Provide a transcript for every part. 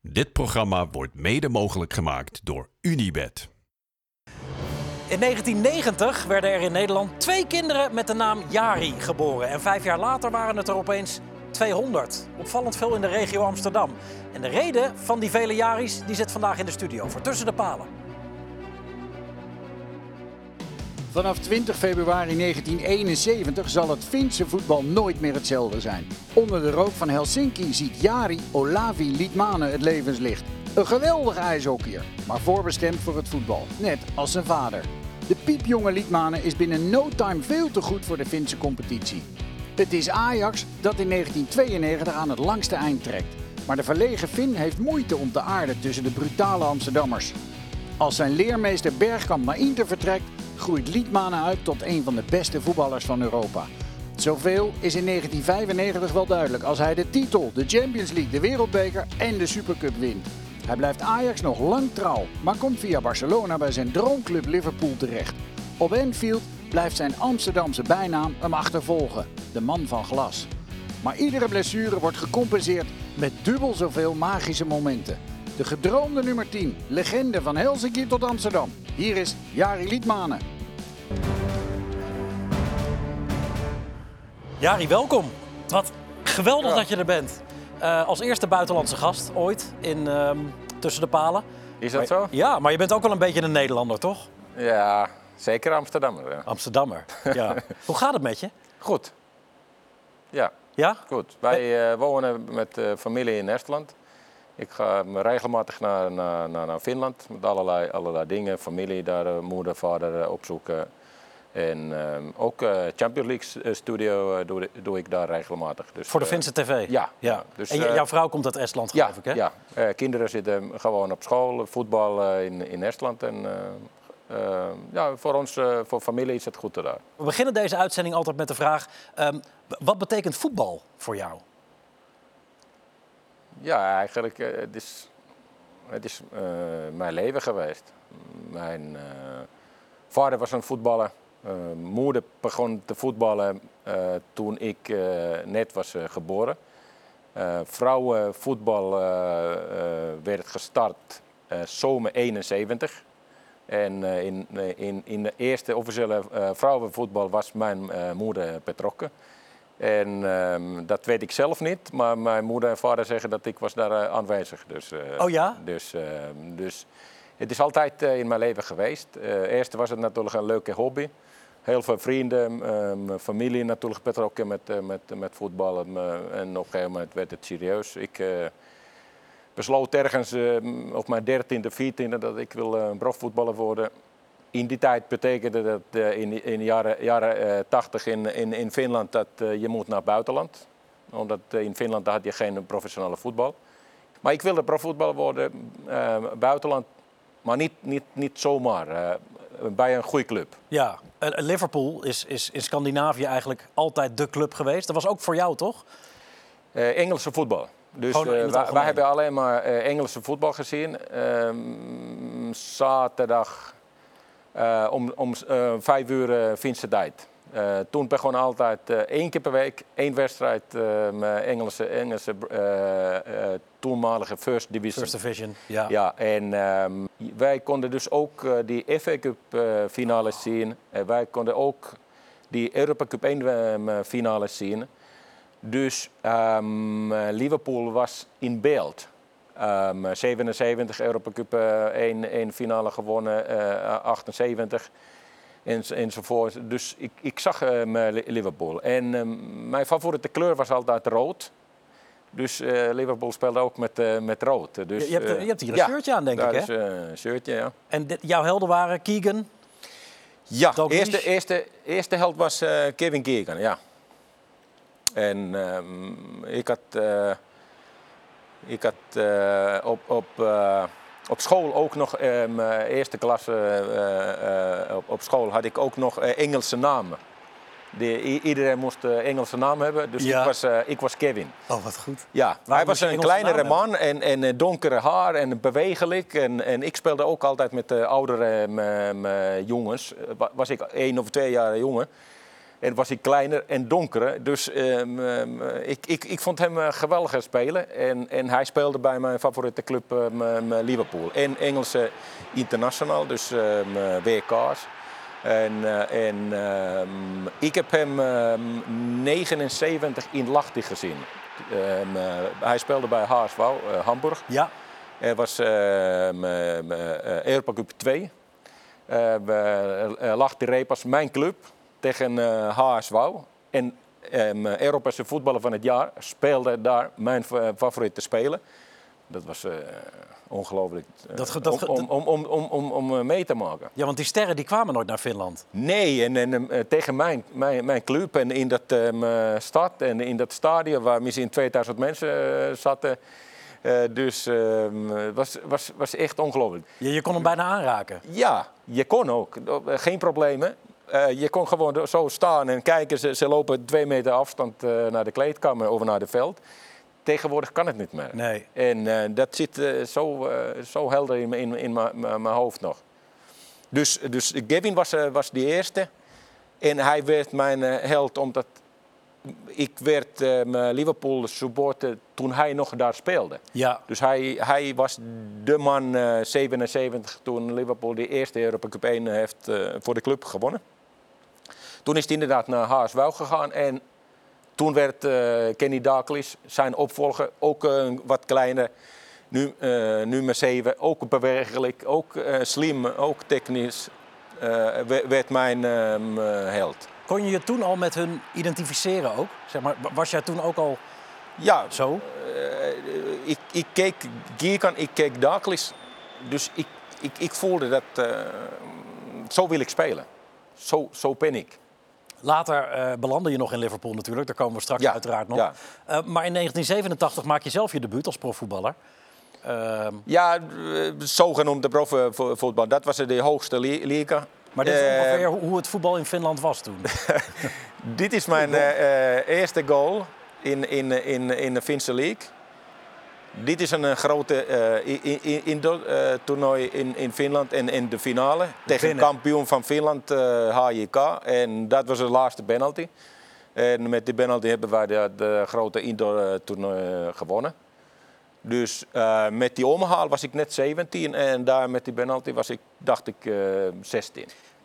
Dit programma wordt mede mogelijk gemaakt door Unibed. In 1990 werden er in Nederland twee kinderen met de naam Jari geboren. En vijf jaar later waren het er opeens 200. Opvallend veel in de regio Amsterdam. En de reden van die vele Jaris die zit vandaag in de studio voor Tussen de Palen. Vanaf 20 februari 1971 zal het Finse voetbal nooit meer hetzelfde zijn. Onder de rook van Helsinki ziet Jari Olavi Liedmanen het levenslicht. Een geweldige ijshockeyer, maar voorbestemd voor het voetbal. Net als zijn vader. De piepjonge Liedmanen is binnen no time veel te goed voor de Finse competitie. Het is Ajax dat in 1992 aan het langste eind trekt. Maar de verlegen Fin heeft moeite om te aarden tussen de brutale Amsterdammers. Als zijn leermeester Bergkamp naar Inter vertrekt, groeit Liedmanen uit tot een van de beste voetballers van Europa. Zoveel is in 1995 wel duidelijk als hij de titel, de Champions League, de Wereldbeker en de Supercup wint. Hij blijft Ajax nog lang trouw, maar komt via Barcelona bij zijn droomclub Liverpool terecht. Op Anfield blijft zijn Amsterdamse bijnaam hem achtervolgen, de man van glas. Maar iedere blessure wordt gecompenseerd met dubbel zoveel magische momenten. De gedroomde nummer 10, legende van Helsinki tot Amsterdam. Hier is Jari Liedmanen. Jari, welkom. Wat geweldig dat je er bent. Uh, als eerste buitenlandse gast ooit in ehm, Tussen de Palen. Is dat Maar- zo? Ja, maar je bent ook wel een beetje een Nederlander, toch? Ja, zeker Amsterdammer. ja. Amsterdammer. Ja. Hoe gaat het met je? Goed. Ja, Ja? goed. Wij eh, wonen met eh, familie in Estland. Ik ga regelmatig naar, naar, naar, Finland met allerlei, allerlei dingen. Familie daar, eh, moeder, vader eh, opzoeken. En ehm, ook eh, Champions League studio doe, doe ik daar regelmatig. Dus, Voor de Finse tv? ja, ja. ja. Dus, en jouw vrouw komt uit Estland, Ja, geloof ik, hè? ja. Kinderen zitten gewoon op school, voetbal in, in Estland. En eh, eh, ja, voor ons, voor familie is het goed daar. We beginnen deze uitzending altijd met de vraag... ehm, wat betekent voetbal voor jou? Ja, eigenlijk, eh, het is, het is eh, mijn leven geweest. Mijn eh, vader was een voetballer. Eh, moeder begon te voetballen toen ik net was geboren. Vrouwenvoetbal werd gestart zomer 71. En in, in, in de eerste officiële vrouwenvoetbal was mijn moeder betrokken. En ehm, dat weet ik zelf niet, maar mijn moeder en vader zeggen dat ik was daar eh, aanwezig. Dus, Oh ja? Dus, ehm, dus het is altijd eh, in mijn leven geweest. Eerst was het natuurlijk een leuke hobby. Heel veel vrienden, ehm, familie natuurlijk betrokken met, met, met voetbal. En, op een gegeven moment werd het serieus. Ik besloot ergens op mijn dertiende, viertiende dat ik wil profvoetballer worden. In die tijd betekende dat eh, in, de jaren, jaren eh, 80 in, in, in Finland dat eh, je moet naar het buitenland. Omdat eh, in Finland had je geen professionele voetbal. Maar ik wilde profvoetballer worden, eh, buitenland. Maar niet, niet, niet zomaar, eh, bij een goede club. Ja, eh, Liverpool is, is in Scandinavië eigenlijk altijd de club geweest. Dat was ook voor jou, toch? Eh, Engelse voetbal. Dus eh, het wij, hebben alleen maar eh, Engelse voetbal gezien. Ehm, zaterdag eh, om, om eh, vijf uur eh, Finse tijd. Eh, toen begon altijd eh, één keer per week één wedstrijd eh, met Engelse, Engelse eh, eh, toenmalige First Division. First Division. Ja. Ja, en ehm, wij konden dus ook eh, die FA Cup eh, finales zien. En wij konden ook die Europa Cup 1 ehm, finales zien. Dus ehm, eh, Liverpool was in beeld. Ehm 77 Europa Cup eh, 1, 1 finale gewonnen, eh, 78 enz- enzovoort. Dus ik, ik zag Li- Liverpool. En ehm, mijn favoriete kleur was altijd rood. Dus eh, Liverpool speelde ook met, eh, met rood. Dus, Je, je hebt, eh, je hebt hier een ja, shirtje aan, denk ik, hè? is eh, een shirtje, ja. En dit- jouw helden waren Keegan. Ja, Dalglish? eerste, eerste, eerste held was eh, Kevin Keegan, ja. En ehm, ik had, eh, ik had eh, op, op, eh, op school ook nog, eh, mijn eerste klas eh, op, op school had ik ook nog Engelse namen. Die, iedereen moest Engelse naam hebben, dus Ja. ik, was, ik was Kevin. Oh, wat goed. Ja, hij was een Engelse kleinere man en, en donkere haar en bewegelijk. En, en ik speelde ook altijd met de oudere m- m- jongens. Wa- Was ik één of twee jaar jonger. En was hij kleiner en donkerder. Dus ehm, ehm, ik, ik, ik vond hem een geweldige spelen. En, en hij speelde bij mijn favoriete club ehm, Liverpool. En Engelse international, dus ehm, WK's. En, eh, en ik heb hem ehm, 79 in Lachtig gezien. Eh, hij speelde bij HSV, eh, Hamburg. Ja, Er was eh, Europa Cup 2. Uh, Lachtig Repas, mijn club, tegen eh HSV. En ehm, Europese voetballer van het jaar speelde daar mijn fa- favoriete speler. Dat was eh, ongelooflijk eh, Dat dat om, om, om, om, om, om eh, mee te maken. ja, want die sterren die kwamen nooit naar Finland. Nee, en, en eh, tegen mijn, mijn, mijn club en in dat ehm, eh, stad en in dat stadion waar misschien 2000 mensen eh, zaten. Eh, dus ehm, het was, was, was echt ongelooflijk. Je, je kon hem bijna aanraken. Ja, je kon ook. Eh, Geen problemen. Eh, je kon gewoon zo staan en kijken. Ze, ze lopen twee meter afstand eh, naar de kleedkamer of naar het veld. Tegenwoordig kan het niet meer. Nee. En eh, dat zit zo, zo helder in, mijn- in, in mijn- hoofd nog. Dus, dus Gavin was, was de eerste. En hij werd mijn held omdat ik werd mijn Liverpool supporter toen hij nog daar speelde. Ja, Dus hij, hij was de man eh 77 toen Liverpool de eerste Europa Cup 1 heeft voor de club gewonnen. Toen is hij inderdaad naar HSV gegaan en toen werd eh, Kenny Dalglish zijn opvolger, ook eh, wat kleiner, nu, eh, nummer 7, ook bewegelijk, ook slim, ook technisch, we- werd mijn ehm, eh, held. kon je je toen al met hun identificeren ook? Zeg maar, wa- was jij toen ook al Ja, zo? Ik, ik keek Gierkan, ik keek Dalglish. Dus ik, ik, ik voelde dat, zo wil ik spelen. Zo, zo ben ik. Later eh belandde je nog in Liverpool natuurlijk, daar komen we straks Ja, uiteraard nog. ja. Eh, maar in 1987 maak je zelf je debuut als profvoetballer. Ehm, Ja, eh, zogenoemde profvoetbal, dat was de hoogste li- liga. maar dit is ongeveer hoe hoe het voetbal in Finland was toen. Dit is mijn eerste goal in, in, in, in de Finse League. Dit is een eh, grote eh, i- i- indoor eh, toernooi in, in Finland en in de finale tegen kampioen van Finland, eh HJK. En dat was de laatste penalty. En met die penalty hebben wij de, de grote indoor eh, toernooi eh, gewonnen. Dus eh, met die omhaal was ik net 17 en daar met die penalty was ik, dacht ik, eh 16.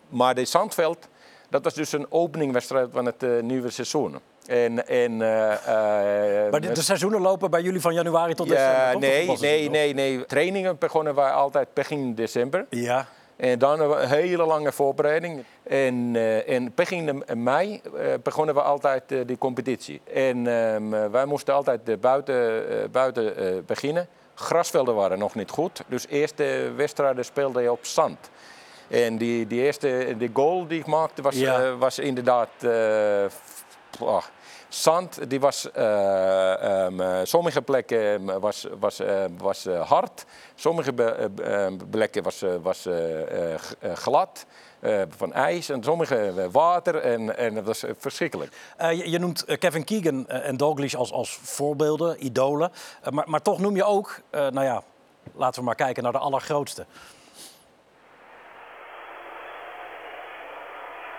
Maar de Zandveld, dat was dus een openingwedstrijd van het eh, nieuwe seizoen. En, en, eh, eh, Maar de, de seizoenen lopen bij jullie van januari tot december? De nee, nee, nee, nee. Trainingen begonnen wij altijd begin december. Ja, En dan een hele lange voorbereiding. En, eh, en begin mei begonnen we altijd eh, die competitie. En ehm, wij moesten altijd buiten, buiten beginnen. Grasvelden waren nog niet goed. Dus eerste wedstrijden speelde je op zand. En die, die eerste die goal die ik maakte was, Ja. was inderdaad... ah, zand, die was... eh, ehm, eh, sommige plekken ehm, was, was, eh, was eh, hard. Sommige plekken was, was eh, eh, eh, glad. eh, van ijs en sommige water. En, en dat was verschrikkelijk. Eh, je, je noemt Kevin Keegan en Dalglish als, als voorbeelden, idolen. Maar, maar toch noem je ook, eh, nou ja, laten we maar kijken naar de allergrootste.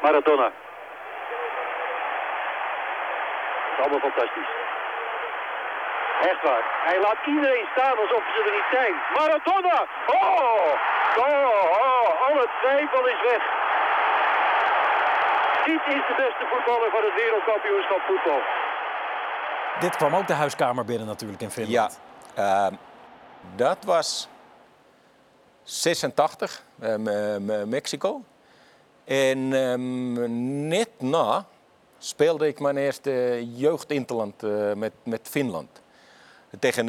Maradona. Dat is allemaal fantastisch. Echt waar. Hij laat iedereen staan alsof ze er niet zijn. Maradona! Oh! Oh! oh. Alle twijfel is weg. Dit is de beste voetballer van het wereldkampioenschap voetbal. Dit kwam ook de huiskamer binnen natuurlijk in Ja, Finland. ehm, dat was 86, ehm, ehm, Mexico. En ehm, net na speelde ik mijn eerste jeugdinterland eh, met, met Finland. Tegen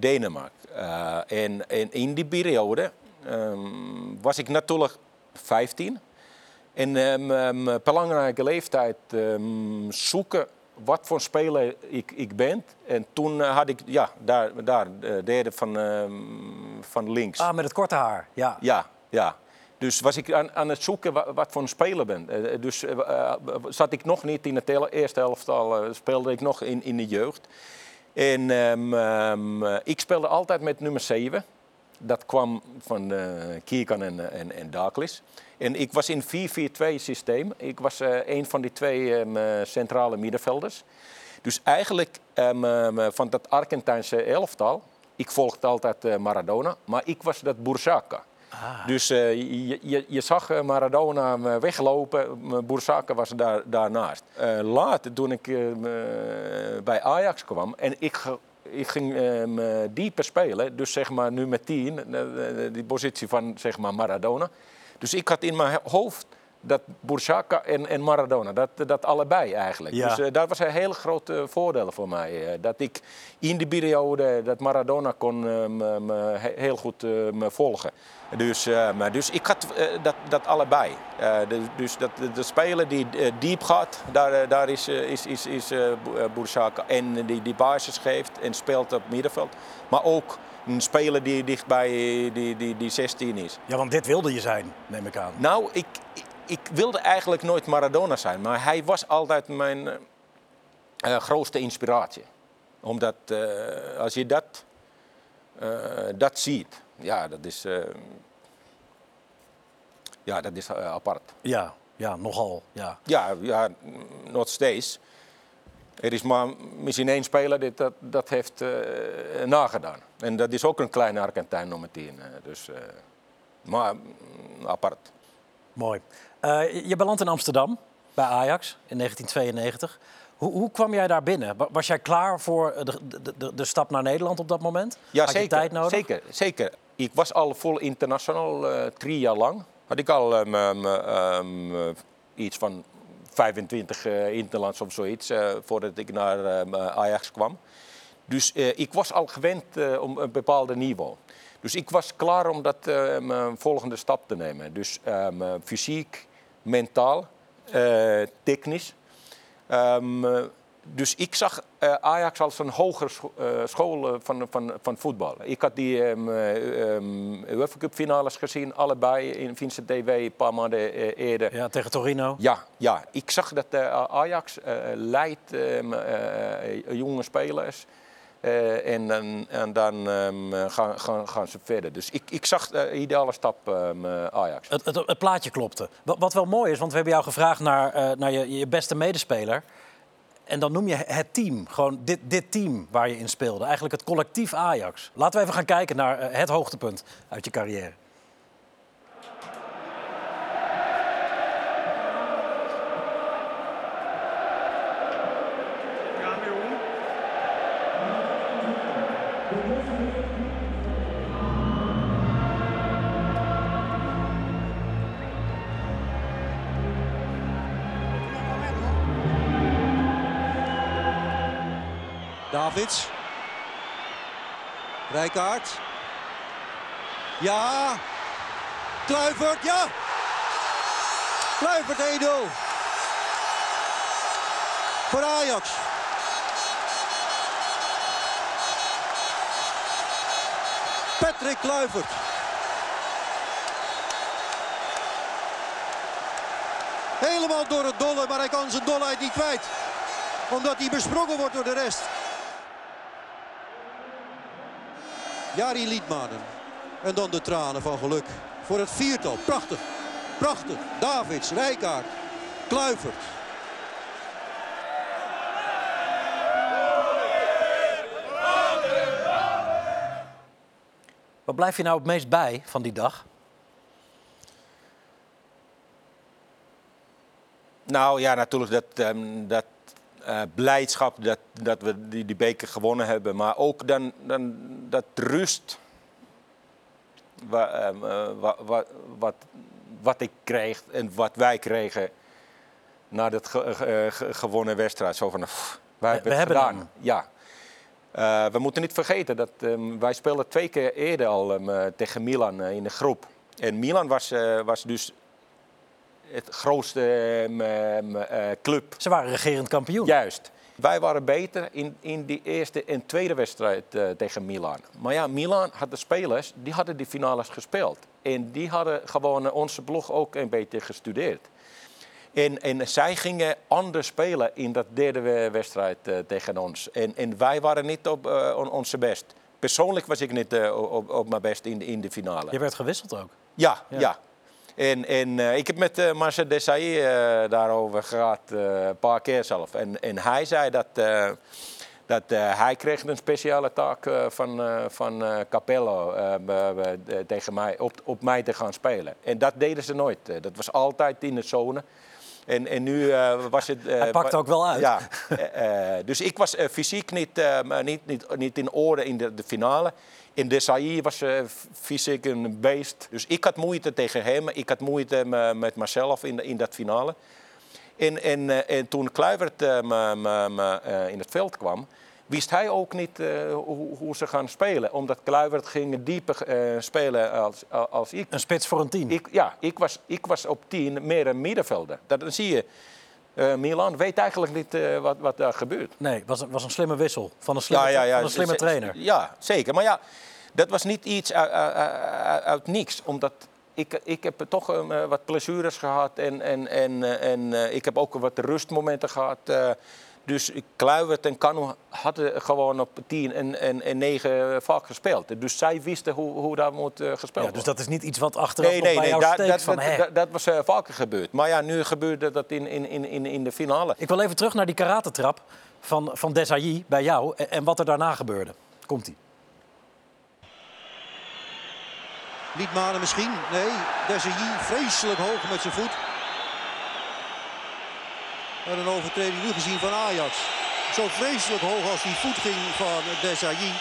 Denemarken. Eh, en, en in die periode ehm, was ik natuurlijk 15. En ehm, belangrijke leeftijd ehm, zoeken wat voor speler ik, ik ben. En toen eh, had ik, ja, daar, daar de derde van, van links. Ah, met het korte haar, ja. Ja, ja. Dus was ik aan, aan het zoeken wat, voor een speler ben. Eh, dus eh, eh, zat ik nog niet in het eerste elftal, eh, speelde ik nog in, in de jeugd. En ehm, ehm, eh, ik speelde altijd met nummer 7. dat kwam van uh, Kierkan en, en, en. En ik was in 4-4-2 systeem. Ik was uh, een van die twee um, centrale middenvelders. Dus eigenlijk van dat Argentijnse elftal, ik volgde altijd Maradona, maar ik was dat Bursaka. Ah. Dus uh, je, je, je, zag Maradona weglopen, Bursaka was daar, daarnaast. Later, toen ik bij Ajax kwam en ik ik ging dieper spelen. Dus zeg maar nu met tien, die positie van zeg maar Maradona. Dus ik had in mijn hoofd dat Burshaka en, en Maradona, dat, dat allebei eigenlijk. Dus uh, dat was een heel groot uh, voordeel voor mij. Uh, dat ik in die periode dat Maradona kon me heel goed me volgen. Dus, maar dus ik had dat, dat allebei. De, dus dat, de, speler die diep gaat, daar, daar is, is, is, is Burshaka. En die, die basis geeft en speelt op middenveld. Maar ook een speler die dicht bij die, die, die 16 is. Ja, want dit wilde je zijn, neem ik aan. Nou, ik, ik wilde eigenlijk nooit Maradona zijn, maar hij was altijd mijn uh, grootste inspiratie. Omdat uh, als je dat, uh, dat ziet, ja, dat is, ja, dat is apart. Ja, ja, nogal. Ja, ja, ja nog steeds. Er is maar misschien één speler die dat, dat heeft nagedaan. En dat is ook een kleine Argentijn nummer 10. dus, maar mm, apart. Mooi. Uh, je belandt in Amsterdam bij Ajax in 1992. Hoe, hoe, kwam jij daar binnen? Was jij klaar voor de, de, de stap naar Nederland op dat moment? Ja, Had zeker, je tijd nodig? Zeker, zeker. Ik was al vol international, uh, drie jaar lang. Had ik al um, um, iets van 25 uh, interlands of zoiets voordat ik naar Ajax kwam. Dus ik was al gewend om een bepaald niveau. Dus ik was klaar om dat mijn volgende stap te nemen. Dus fysiek, mentaal, uh, technisch. Um, dus ik zag uh, Ajax als een hogere scho school van, van, van voetbal. Ik had die um, um, UEFA Cup finales gezien, allebei in Vincent TV een paar maanden eerder. Ja, tegen Torino. Ja, ja. ik zag dat Ajax leidt jonge spelers. Uh, en, dan um, gaan, gaan, gaan, ze verder. Dus ik, ik zag de uh, ideale stap um, Ajax. Het, het, plaatje klopte. Wat, wat, wel mooi is, want we hebben jou gevraagd naar, naar je, je, beste medespeler. En dan noem je het team, gewoon dit, dit team waar je in speelde. Eigenlijk het collectief Ajax. Laten we even gaan kijken naar het hoogtepunt uit je carrière. Davids. Rijkaard. Ja. Kluivert, ja. Kluivert 1-0. Voor Ajax. Kluivert. Helemaal door het dolle, maar hij kan zijn dolheid niet kwijt. Omdat hij besprongen wordt door de rest. Jari Liedmanen. En dan de tranen van geluk. Voor het viertal. Prachtig. Prachtig. Davids, Rijkaard, Kluivert. Blijf je nou het meest bij van die dag? Nou ja, natuurlijk dat, um, dat uh, blijdschap dat, dat we die, die beker gewonnen hebben. Maar ook dan, dan dat rust. Wa, uh, wa, wa, wat, wat ik kreeg en wat wij kregen na dat ge, ge, gewonnen wedstrijd. Zo van, pff, wij hebben het gedaan. Hem. Ja. Uh, we moeten niet vergeten dat um, wij speelden twee keer eerder al um, tegen Milan in de groep. En Milan was, was dus het grootste uh, club. Ze waren regerend kampioen. Juist. Wij waren beter in, in die eerste en tweede wedstrijd tegen Milan. Maar ja, Milan had de spelers, die hadden die finales gespeeld. En die hadden gewoon onze blog ook een beetje gestudeerd. En, en zij gingen anders spelen in dat derde wedstrijd uh, tegen ons. En, en wij waren niet op uh, onze best. persoonlijk was ik niet eh, op, op mijn best in de, in de finale. Je werd gewisseld ook. Ja, ja. En, en eh, ik heb met uh, Marcel Desailly uh, daarover gehad, een paar keer zelf. En, en hij zei dat, dat hij kreeg een speciale taak van, van Capello tegen mij, op, op mij te gaan spelen. En dat deden ze nooit. dat was altijd in de zone. En, en nu was het... hij pakt ook wel uit. Ja, dus ik was fysiek niet, niet, niet, niet in orde in de, de finale. In Desailly was uh, fysiek een beest. Dus ik had moeite tegen hem. Ik had moeite met mezelf in, in dat finale. En, en, en toen Kluivert uh, in het veld kwam, wist hij ook niet hoe, hoe, ze gaan spelen. Omdat Kluivert ging dieper spelen als, als ik. Een spits voor een tien? Ik, ja, ik was, ik was op tien meer een middenvelder. Dat, dan zie je... Uh, Milan weet eigenlijk niet wat, wat daar gebeurt. Nee, het was, was een slimme wissel van een slimme, ja, ja, ja, van een slimme trainer. Ja, zeker. Maar ja, dat was niet iets uit, uit, uit niks. Omdat ik, ik heb toch uh, wat blessures gehad en, en, en, en ik heb ook wat rustmomenten gehad. Dus Kluivert en Kanu hadden gewoon op 10 en, en, en 9 vaak gespeeld. Dus zij wisten hoe, hoe dat moet uh, gespeeld ja, Dus dat is niet iets wat achteraf nee, nee, bij jou nee, steekt dat, van, dat, dat, dat, was uh, vaker gebeurd. Maar ja, nu gebeurde dat in, in, in, in de finale. Ik wil even terug naar die karatentrap van, van Desailly bij jou en, en wat er daarna gebeurde. Komt-ie. Liedmanen misschien? Nee, Desailly vreselijk hoog met zijn voet. En een overtreding nu gezien van Ajax. Zo vreselijk hoog als die voet ging van Desailly.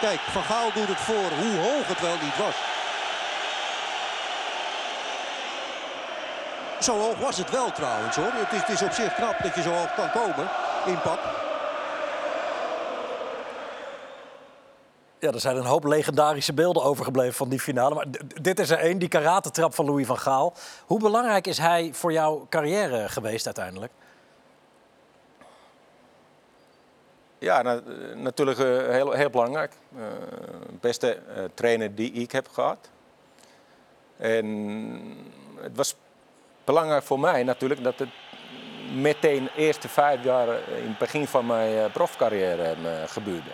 Kijk, Van Gaal doet het voor hoe hoog het wel niet was. Zo hoog was het wel trouwens hoor. Het is, het is op zich knap dat je zo hoog kan komen in pak. Ja, er zijn een hoop legendarische beelden overgebleven van die finale. Maar dit is er één, die karatentrap van Louis van Gaal. Hoe belangrijk is hij voor jouw carrière geweest uiteindelijk? Ja, na, natuurlijk uh, heel, heel belangrijk. Uh, beste uh, trainer die ik heb gehad. En het was belangrijk voor mij natuurlijk dat het meteen de eerste vijf jaar in het begin van mijn profcarrière gebeurde.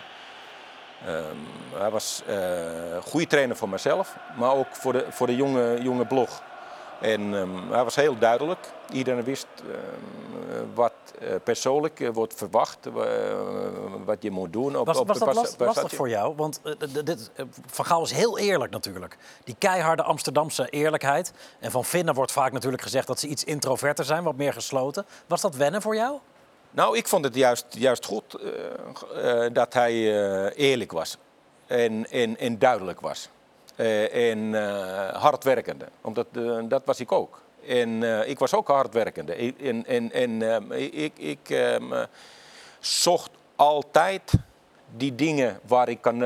Um, hij was een goede trainer voor mezelf, maar ook voor de, voor de jonge, jonge blog. En um, hij was heel duidelijk. Iedereen wist um, wat uh, persoonlijk uh, wordt verwacht, wat je moet doen. Op, was, op was de dat last, lastig voor jou? Want dit, Van Gaal is heel eerlijk natuurlijk. Die keiharde Amsterdamse eerlijkheid. En van Finnen wordt vaak natuurlijk gezegd dat ze iets introverter zijn, wat meer gesloten. Was dat wennen voor jou? Nou, ik vond het juist, juist goed uh, uh, dat hij uh, eerlijk was en, en, en duidelijk was. En hardwerkende, omdat dat was ik ook. En ik was ook hardwerkende. En, en, en ik, ik um, zocht altijd die dingen waar ik kan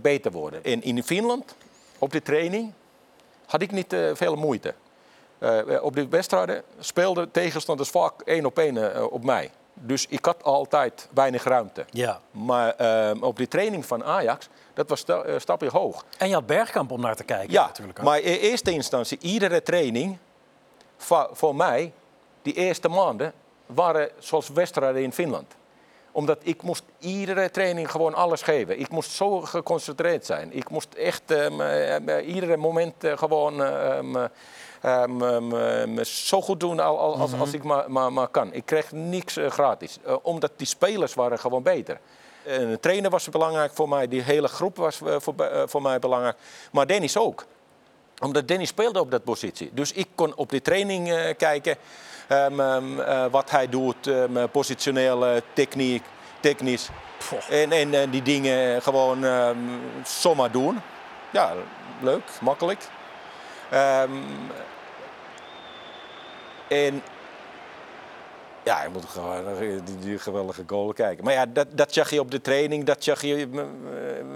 beter worden. En in Finland, op de training, had ik niet veel moeite. Op de wedstrijden speelden tegenstanders vaak één op één op mij. Dus ik had altijd weinig ruimte. Ja. Maar uh, op die training van Ajax, dat was sta een stapje hoog. En je had Bergkamp om naar te kijken ja, natuurlijk. maar in eerste instantie, iedere training voor mij, die eerste maanden, waren zoals wedstrijden in Finland omdat ik moest iedere training gewoon alles geven. Ik moest zo geconcentreerd zijn. Ik moest echt um, uh, iedere moment gewoon um, um, zo goed doen als, als, als mhm. ik maar, maar, maar, kan. Ik kreeg niks uh, gratis. Uh, omdat die spelers waren gewoon beter. De trainer was belangrijk voor mij. Die hele groep was voor, voor mij belangrijk. Maar Dennis ook omdat Dennis speelde op dat positie. Dus ik kon op de training uh, kijken um, um, uh, wat hij doet, um, positioneel, techniek, technisch. En, en, en, die dingen gewoon zomaar doen. Ja, leuk, makkelijk. En ja, je moet gewoon die, die, geweldige goal kijken. Maar ja, dat, dat zag je op de training, dat zag je uh,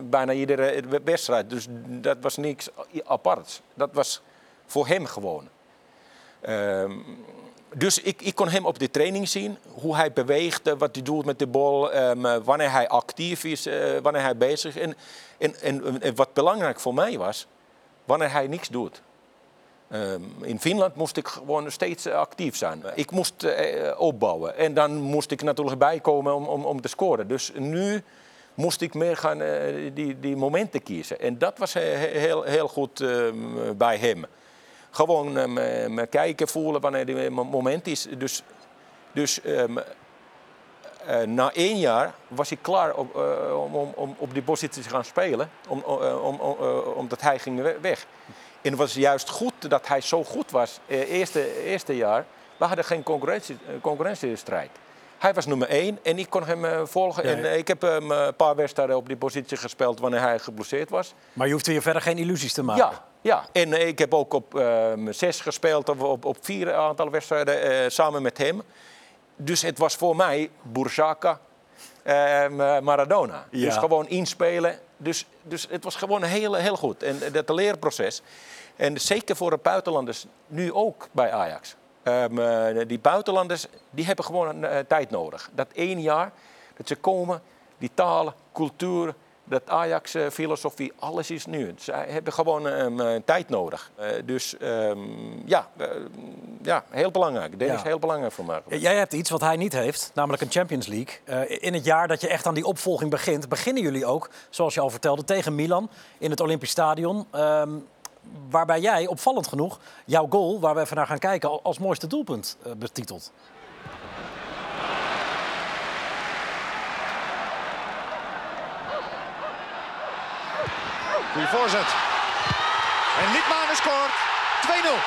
bijna iedere wedstrijd. Dus dat was niks aparts. Dat was voor hem gewoon. Um, dus ik, ik kon hem op de training zien, hoe hij beweegt, wat hij doet met de bal, um, wanneer hij actief is, uh, wanneer hij bezig is. En wat belangrijk voor mij was, wanneer hij niks doet. Um, in Finland moest ik gewoon steeds actief zijn. Ik moest uh, opbouwen en dan moest ik natuurlijk bijkomen om, om, om te scoren. Dus nu moest ik meer gaan eh, die, die momenten kiezen. En dat was he- he- heel, heel goed ehm, bij hem. Gewoon ehm, kijken, voelen wanneer die moment is. Dus, dus ehm, eh, na één jaar was ik klaar eh, om, om, om op die positie te gaan spelen, om, eh, om, om, eh, omdat hij ging we- weg. En het was juist goed dat hij zo goed was. Eh, eerste, eerste jaar, we hadden geen concurrentie, eh, concurrentiestrijd. Hij was nummer één en ik kon hem eh, volgen. En eh, ik heb hem een paar wedstrijden op die positie gespeeld wanneer hij geblesseerd was. Maar je hoeft hier verder geen illusies te maken. Ja, ja. en ik heb ook op ehm, zes gespeeld, of op, op vier aantal wedstrijden samen met hem. Dus het was voor mij Burjaka, eh, Maradona. Ja. Dus gewoon inspelen. Dus, dus het was gewoon heel, heel goed. En dat leerproces. En zeker voor de buitenlanders, nu ook bij Ajax. Ehm, eh, die buitenlanders die hebben gewoon eh, tijd nodig. Dat één jaar dat ze komen, die talen, cultuur, dat Ajax-filosofie, alles is nu. Zij hebben gewoon ehm, eh, tijd nodig. Eh, dus ehm, ja, eh, ja, heel belangrijk. Dat Ja. is heel belangrijk voor mij. Jij hebt iets wat hij niet heeft, namelijk een Champions League. Eh, in het jaar dat je echt aan die opvolging begint, beginnen jullie ook, zoals je al vertelde, tegen Milan in het Olympisch Stadion. Ehm, waarbij jij, opvallend genoeg, jouw goal, waar we even naar gaan kijken, al- als mooiste doelpunt eh, betitelt. Goeie voorzet. En Liedmanen scoort 2-0.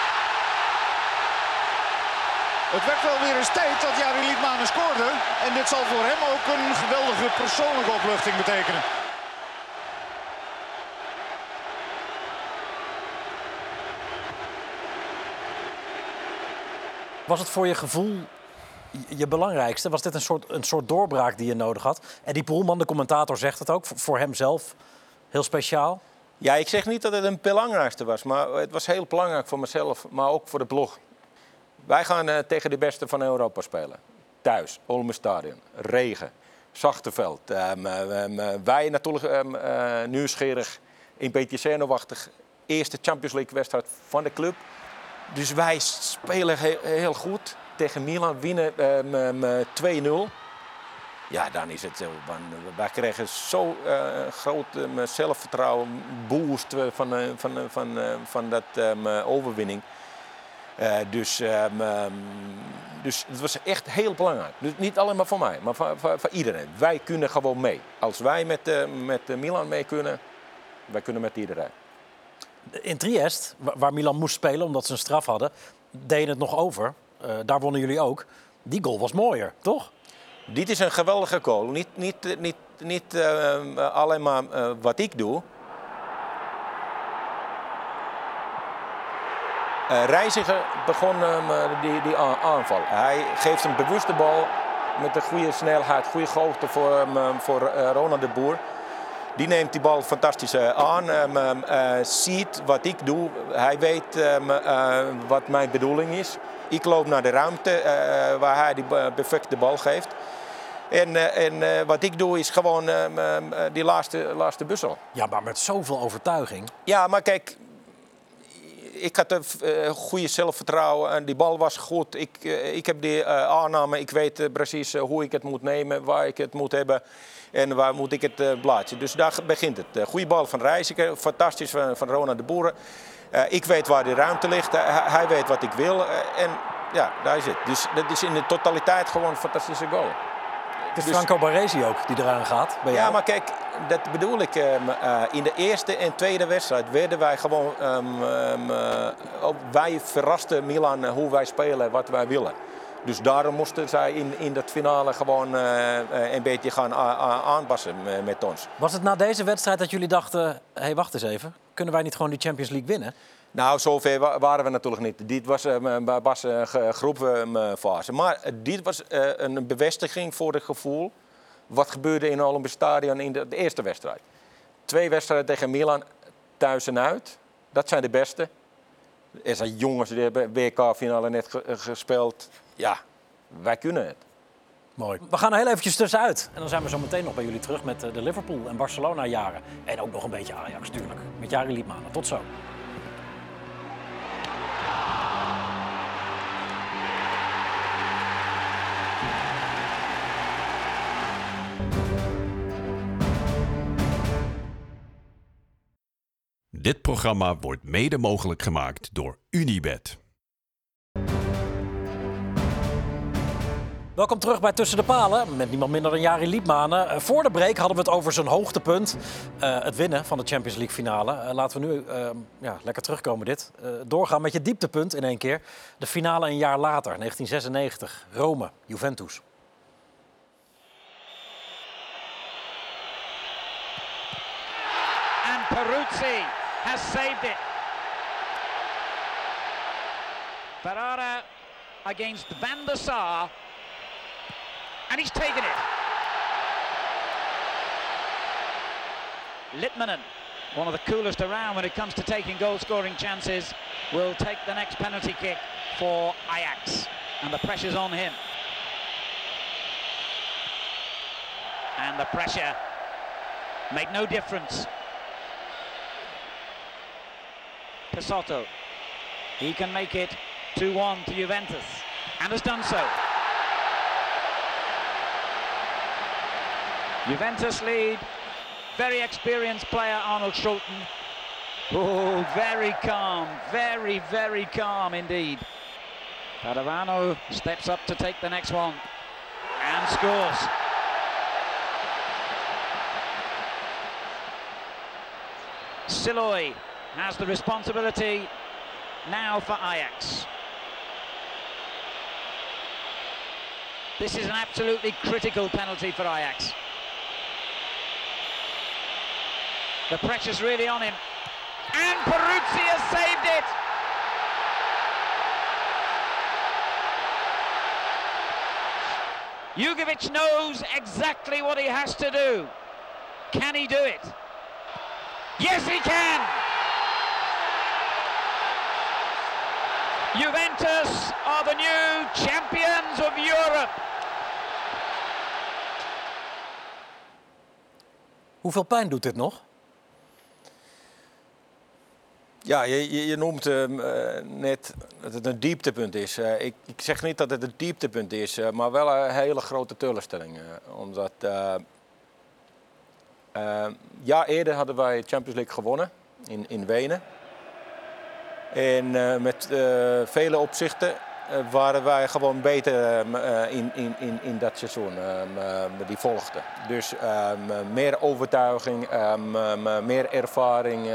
Het werd wel weer eens tijd dat Jari Liedmanen scoorde. En dit zal voor hem ook een geweldige persoonlijke opluchting betekenen. Was het voor je gevoel je- belangrijkste? Was dit een soort, een soort doorbraak die je nodig had? En die Poelman, de commentator, zegt het ook, voor hemzelf heel speciaal. Ja, ik zeg niet dat het een belangrijkste was, maar het was heel belangrijk voor mezelf, maar ook voor de blog. Wij gaan eh, tegen de beste van Europa spelen. Thuis, Olme Stadion, regen, zachte veld. Ehm, ehm, eh, wij natuurlijk ehm, eh, nieuwsgierig, een beetje zenuwachtig. Eerste Champions League wedstrijd van de club. Dus wij spelen heel, heel goed tegen Milan, winnen ehm, ehm, eh, 2-0. Ja, dan is het zo. Wij kregen zo eh, groot eh, zelfvertrouwen, boost eh, van, eh, van, eh, van, eh, van dat ehm, eh, overwinning. Eh, dus, ehm, ehm, dus het was echt heel belangrijk. Dus niet alleen maar voor mij, maar voor, voor, voor iedereen. Wij kunnen gewoon mee. Als wij met, eh, met eh, Milan mee kunnen, wij kunnen met iedereen. In Triest, wa- waar Milan moest spelen omdat ze een straf hadden, deden het nog over. Eh, daar wonnen jullie ook. Die goal was mooier, toch? Dit is een geweldige goal. Niet, niet, niet, niet eh, alleen maar eh, wat ik doe. Eh Reiziger begon die, die aanval. Hij geeft een bewuste bal met een goede snelheid, goede hoogte voor, voor Ronald de Boer. Die neemt die bal fantastisch aan, ehm, ehm, eh, ziet wat ik doe. Hij weet ehm, eh, wat mijn bedoeling is. Ik loop naar de ruimte eh, waar hij die perfecte bal geeft. En, eh, en eh, wat ik doe is gewoon eh, die laatste, laatste bussel. Ja, maar met zoveel overtuiging. Ja, maar kijk, ik had een eh, goede zelfvertrouwen en die bal was goed. Ik, eh, ik heb die eh, aanname, ik weet eh, precies eh, hoe ik het moet nemen, waar ik het moet hebben en waar moet ik het eh plaatsen. Dus daar begint het. Eh, goede bal van Reiziger, fantastisch van, van Ronald de Boeren. Eh, ik weet waar die ruimte ligt, hij, weet wat ik wil eh, en ja, daar is het. Dus dat is in de totaliteit gewoon een fantastische goal. Het is Dus- Franco Baresi ook die eraan gaat. Bij Ja, jou. maar kijk, dat bedoel ik. ehm, eh, in de eerste en tweede wedstrijd werden wij gewoon. ehm, ehm, eh, wij verrasten Milan hoe wij spelen, wat wij willen. Dus daarom moesten zij in, in dat finale gewoon een beetje gaan aanpassen met ons. Was het na deze wedstrijd dat jullie dachten... hé, hey, wacht eens even. Kunnen wij niet gewoon die Champions League winnen? Nou, zover wa- waren we natuurlijk niet. Dit was, eh, een ge- groepfase. Maar eh, dit was eh, een bevestiging voor het gevoel. Wat gebeurde in het Olympisch Stadion in de, de eerste wedstrijd. Twee wedstrijden tegen Milan, thuis en uit. Dat zijn de beste. Er zijn jongens die hebben WK-finale net ge- eh, gespeeld. Ja, wij kunnen het. Mooi. We gaan er heel eventjes tussenuit. En dan zijn we zo meteen nog bij jullie terug met eh, de Liverpool en Barcelona jaren. En ook nog een beetje Ajax, natuurlijk. Met Jari Liedmanen. Tot zo. Dit programma wordt mede mogelijk gemaakt door Unibed. Welkom terug bij Tussen de Palen met niemand minder dan Jari Liedmanen. Eh, Voor de break hadden we het over zijn hoogtepunt, eh, het winnen van de Champions League finale. Eh, laten we nu ja, lekker terugkomen dit. Doorgaan met je dieptepunt in één keer. De finale een jaar later, 1996, Rome, Juventus. and Peruzzi has saved it. Ferrara against Van der Sar, and he's taken it. Litmanen, one of the coolest around when it comes to taking goal-scoring chances, will take the next penalty kick for Ajax, and the pressure's on him. And the pressure made no difference. Pisotto. He can make it 2-1 to Juventus and has done so. Juventus lead. Very experienced player Arnold Schulten. Oh, very calm, very, very calm indeed. Padovano steps up to take the next one and scores. Siloy has the responsibility now for Ajax. This is an absolutely critical penalty for Ajax. The pressure's really on him. And Peruzzi has saved it! Jugovic knows exactly what he has to do. Can he do it? Yes, he can! Juventus are the new champions of Europe. Hoeveel pijn doet dit nog? Ja, je, je, noemt eh, net dat het een dieptepunt is. Eh, ik, ik zeg niet dat het een dieptepunt is, eh, maar wel een hele grote teleurstelling. omdat uh, uh, jaar eerder hadden wij Champions League gewonnen in, in Wenen. En uh, met vele opzichten waren wij gewoon beter in, in, in, in dat seizoen die volgde. Dus meer overtuiging, meer ervaring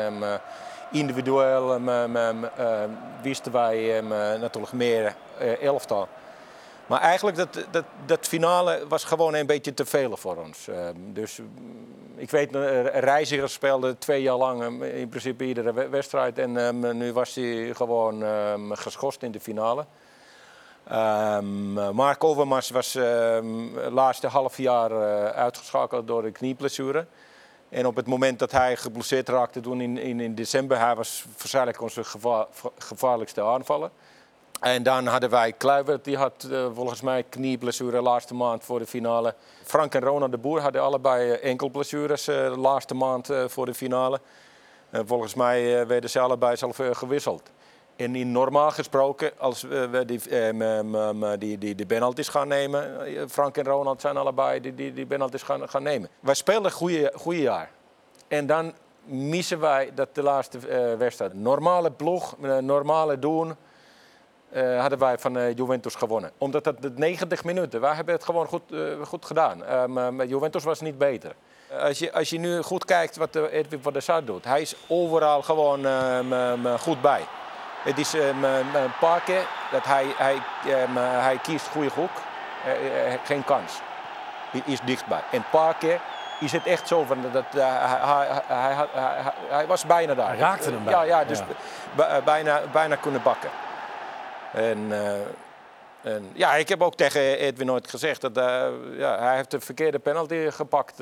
individueel um, um, um, wisten wij natuurlijk meer elftal. Maar eigenlijk dat, dat, dat finale was gewoon een beetje te veel voor ons. dus ik weet, Reiziger speelde twee jaar lang in principe iedere wedstrijd. En nu was hij gewoon geschorst in de finale. Mark Overmars was het laatste half jaar uitgeschakeld door een knieblessure. En op het moment dat hij geblesseerd raakte toen in, in, december, hij was waarschijnlijk onze gevaar, gevaarlijkste aanvaller. En dan hadden wij Kluivert, die had uh, volgens mij knieblessure laatste maand voor de finale. Frank en Ronald de Boer hadden allebei enkelblessures uh, laatste maand voor de finale. volgens mij werden ze allebei zelf gewisseld. En in normaal gesproken, als we die, die, die, die penalties gaan nemen, Frank en Ronald zijn allebei die, die, die penalties gaan, gaan nemen. Wij speelden een goede jaar. En dan missen wij dat de laatste uh, wedstrijd. Normale ploeg, normale doen, uh, hadden wij van uh, Juventus gewonnen. Omdat dat de 90 minuten, wij hebben het gewoon goed, goed gedaan. Um, Juventus was niet beter. Als je, als je nu goed kijkt wat Edwin van der Sar doet, hij is overal gewoon goed bij. Het is um, een paar keer dat hij, hij, um, hij kiest goede hoek. Uh, geen kans. Hij is dichtbij. En een paar keer is het echt zo van dat uh, hij, hij, hij, hij, was bijna daar. Hij raakte hem bijna. Ja, ja dus ja. bijna, bijna kunnen bakken. En, uh, en, ja, ik heb ook tegen Edwin nooit gezegd dat ja, hij heeft de verkeerde penalty gepakt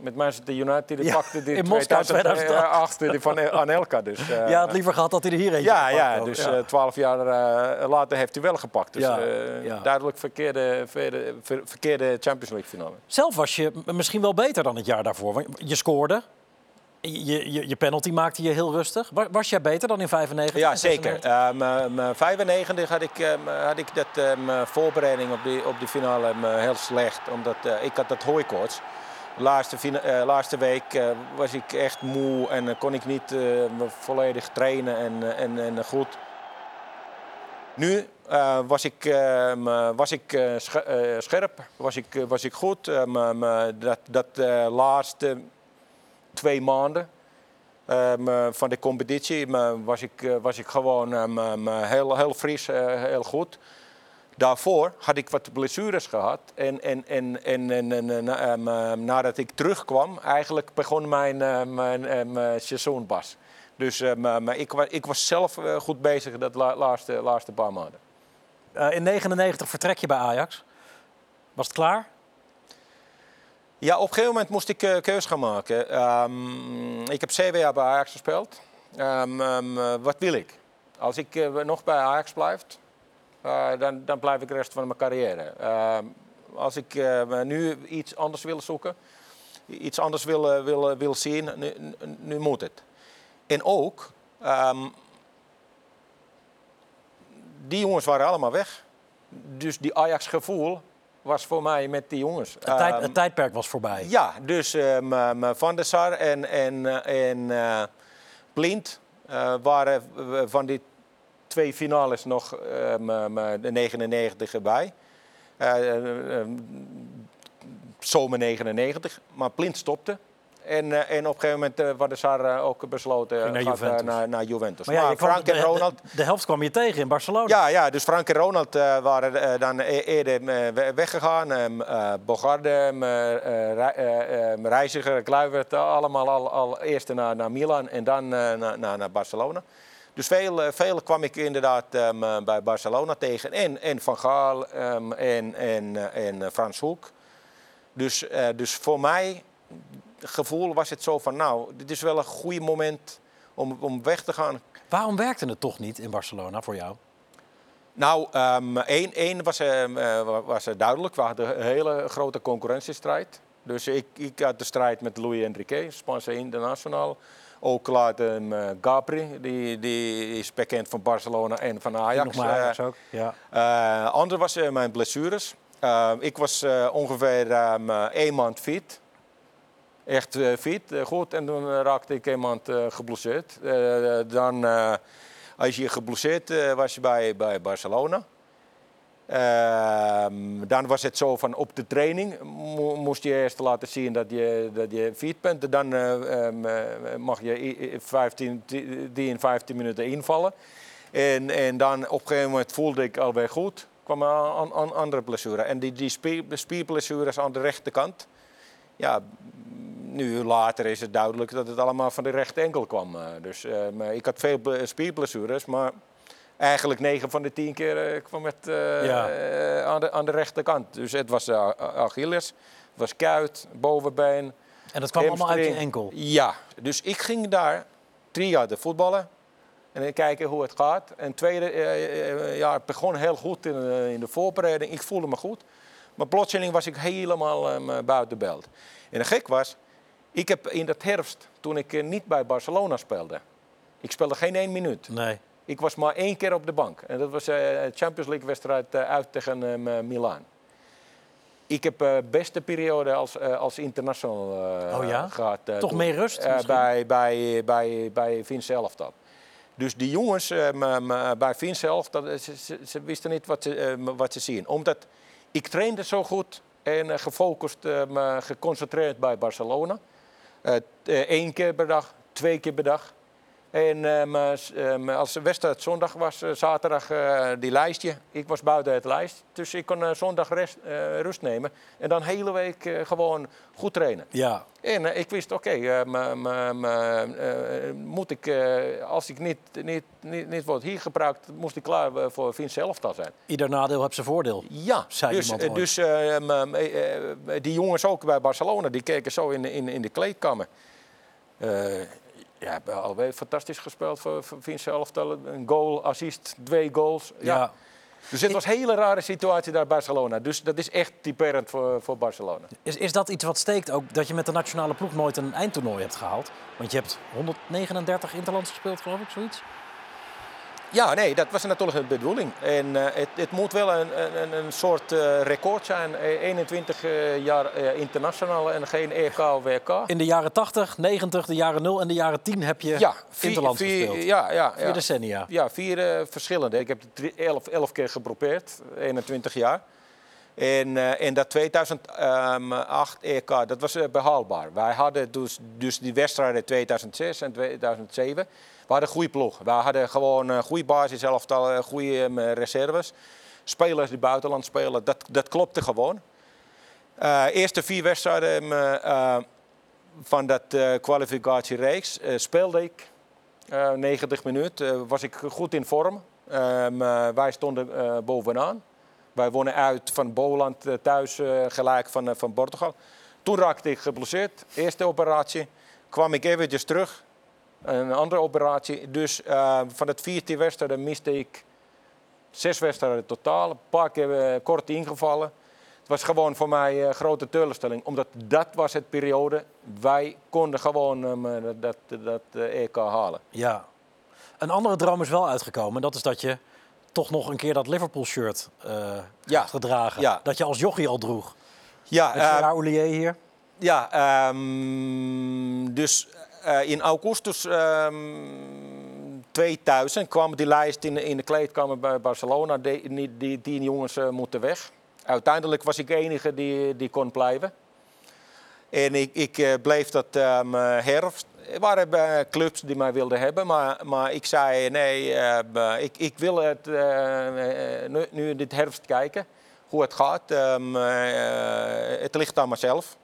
met Manchester United. Die ja, pakte die in Moskou 2008 die van Anelka. Dus, uh, ja, had liever gehad dat hij er hier eentje Ja, ja dus ja. Uh, twaalf jaar uh, later heeft hij wel gepakt. Dus ja, ja. duidelijk verkeerde, verkeerde, verkeerde Champions League finale. Zelf was je misschien wel beter dan het jaar daarvoor. Want je scoorde. Je, je, je, penalty maakte je heel rustig. Was jij beter dan in 95? Ja, zeker. Um, 95 had ik, um, had ik dat um, voorbereiding op die, op die finale heel slecht. Omdat ik had dat hooikoorts. Laatste, eh, laatste week eh, was ik echt moe en eh, kon ik niet volledig trainen en, en, en goed. Nu was ik, was ik sche- scherp, was ik, was ik goed. Dat dat laatste twee maanden van de competitie was, ik, was ik gewoon heel, heel fris, heel goed. Daarvoor had ik wat blessures gehad. En, en, en, en, en, eh, nadat ik terugkwam, eigenlijk begon mijn, eh, mijn, eh, seizoen pas. Dus eh, ik, ik was zelf eh, goed bezig dat la- laatste, laatste paar maanden. Eh, in 99 vertrek je bij Ajax. Was het klaar? Ja, op een gegeven moment moest ik uh, keus gaan maken. Ehm, ik heb zeven jaar bij Ajax gespeeld. Ehm, ehm, eh, wat wil ik? Als ik eh, nog bij Ajax blijf, eh, dan, dan blijf ik de rest van mijn carrière. Ehm, als ik eh, nu iets anders wil zoeken, iets anders wil, eh, wil, eh, wil zien, nu, nu- moet het. En ook, ehm, die jongens waren allemaal weg. Dus die Ajax-gevoel was voor mij met die jongens. Het, tijd, Ehm, het tijdperk was voorbij. ja, dus Van der Sar en, en, eh, en eh, Blind eh, waren eh, van die twee finales nog ehm, ehm, de 99 erbij. Eh, eh, ehm, zomer 99, maar Blind stopte. En, eh, en op een gegeven moment eh Van der Sar eh, ook besloten naar gaat, eh, Juventus. naar, naar Juventus. Maar ja, Frank en de- Ronald... De, de helft kwam je tegen in Barcelona. Ja, ja, dus Frank en Ronald eh, waren eh, dan eerder eh, we- weggegaan. Bogarde, eh, eh, Rei- eh, eh, Reiziger, Kluivert, eh, allemaal al, al eerst naar, naar Milan en dan eh, naar, naar Barcelona. Dus veel, eh, veel kwam ik inderdaad ehm, eh, bij Barcelona tegen. En, en Van Gaal ehm, en, en, eh, en Frans Hoek. Dus, dus voor mij, gevoel was het zo van, nou, dit is wel een goed moment om, om weg te gaan. Waarom werkte het toch niet in Barcelona voor jou? Nou, ehm, één, één was, wa- was duidelijk. We hadden een hele grote concurrentiestrijd. Dus ik, ik had de strijd met Louis Enrique, Spaanse international. Ook ehm, eh, Gabri, die, die is bekend van Barcelona en van Ajax. Nog Ajax Eh, ook. Ja. eh, ander was mijn blessures. Ik was ongeveer ehm, eh, één maand fit. Echt fit, goed. En toen raakte ik een maand eh, geblesseerd. Dan, als je geblesseerd was je bij, bij Barcelona. Ehm, dan was het zo van op de training mo- moest je eerst laten zien dat je, dat je fit bent. Dan eh, ehm, eh, mag je i- i- 15, 10, 15 minuten invallen. En, en dan op een gegeven moment voelde ik alweer goed. kwam een an- an- andere blessure. En die, die spier, spierblessures aan de rechterkant. Ja, nu later is het duidelijk dat het allemaal van de rechte enkel kwam. Eh, Dus eh, maar ik had veel ble- spierblessures, maar eigenlijk 9 van de 10 keer eh, kwam het eh, Ja. eh, aan, de, aan de rechterkant. Dus het was eh, Achilles, het was kuit, bovenbeen. En dat kwam allemaal uit je enkel. Ja, dus ik ging daar drie jaar de voetballen. En kijken hoe het gaat. En het tweede eh, eh, jaar begon heel goed in, eh, in de voorbereiding. Ik voelde me goed. Maar plotseling was ik helemaal ehm, buiten beeld. En het gek was, ik heb in dat herfst, toen ik eh, niet bij Barcelona speelde. Ik speelde geen één minuut. Nee. Ik was maar één keer op de bank. En dat was een Champions League wedstrijd eh, uit tegen ehm, Milaan. Ik heb de beste periode als, eh, als international eh, Oh ja? gehad. eh, Toch meer rust Eh, bij, bij, bij, bij Vince Elftal. Dus die jongens eh, bij Vince Elftal, eh, ze, ze, wisten niet wat ze, eh, wat ze zien. Omdat ik trainde zo goed en eh, gefocust, eh, me geconcentreerd bij Barcelona. Eén keer per dag, twee keer per dag. En ehm, eh, ehm, als de wedstrijd zondag was, eh, zaterdag eh, die lijstje. Ik was buiten het lijst. Dus ik kon zondag rest, rust nemen. En dan de hele week gewoon goed trainen. Ja. En ik wist, oké, moet ik, als ik niet, niet, niet, niet word hier gebruikt, moest ik klaar voor Vince Elftal zijn. Ieder nadeel heeft zijn voordeel. Ja, Zei dus, iemand dus eh, m- m- eh, eh, die jongens ook bij Barcelona, die keken zo in, in, in de kleedkamer. Eh ja, alweer fantastisch gespeeld voor, voor Vince Elftal. Een goal, assist, twee goals. Ja. Ja. Dus het was een hele rare situatie daar Barcelona. Dus dat is echt typerend voor, voor Barcelona. Is, is dat iets wat steekt ook dat je met de nationale ploeg nooit een eindtoernooi hebt gehaald? Want je hebt 139 interlands gespeeld, geloof ik, zoiets. Ja, nee, dat was natuurlijk de bedoeling. En eh, het, het moet wel een, een, een soort eh, record zijn. Eh, 21 eh, jaar internationaal en geen EK of WK. In de jaren 80, 90, de jaren 0 en de jaren 10 heb je Ja, vier, Interland vier- gespeeld. Ja, ja, Vier ja. decennia. Ja, vier verschillende. Ik heb het drie- elf, elf keer geprobeerd, 21 jaar. En, eh, dat 2008 EK, dat was eh, behaalbaar. Wij hadden dus, dus die wedstrijden 2006 en 2007. We hadden een goede ploeg. We hadden gewoon een goede basis, elftal, eh, goede eh, reserves. Spelers die buitenland spelen, dat, dat klopte gewoon. Eh eerste vier wedstrijden eh, eh, van dat eh kwalificatiereeks eh, speelde ik. Eh, 90 minuten eh, was ik goed in vorm. Ehm, eh, wij stonden eh, bovenaan. Wij wonnen uit van Boland eh, thuis eh, gelijk van, eh, van Portugal. Toen raakte ik geblesseerd. Eerste operatie. Kwam ik eventjes terug. Een andere operatie. Dus van het 14 wedstrijden miste ik zes wedstrijden totaal. Een paar keer kort ingevallen. Het was gewoon voor mij een grote teleurstelling. Omdat dat was het periode. Wij konden gewoon dat, dat, EK halen. Ja. Een andere droom is wel uitgekomen. Dat is dat je toch nog een keer dat Liverpool-shirt eh Ja. hebt gedragen. Ja. Dat je als jochie al droeg. Ja, Met eh, Gerard Oulier hier. Ja, ehm, dus eh, in augustus ehm 2000 kwam die lijst in, in de kleedkamer bij Barcelona. Die, die, die tien jongens eh, moeten weg. Uiteindelijk was ik de enige die, die kon blijven. En ik, ik eh, bleef dat ehm, eh, herfst. Er waren eh, clubs die mij wilden hebben, maar, maar ik zei nee, eh, ik, ik wil het, eh, nu, nu dit herfst kijken hoe het gaat. Ehm, eh, het ligt aan mezelf.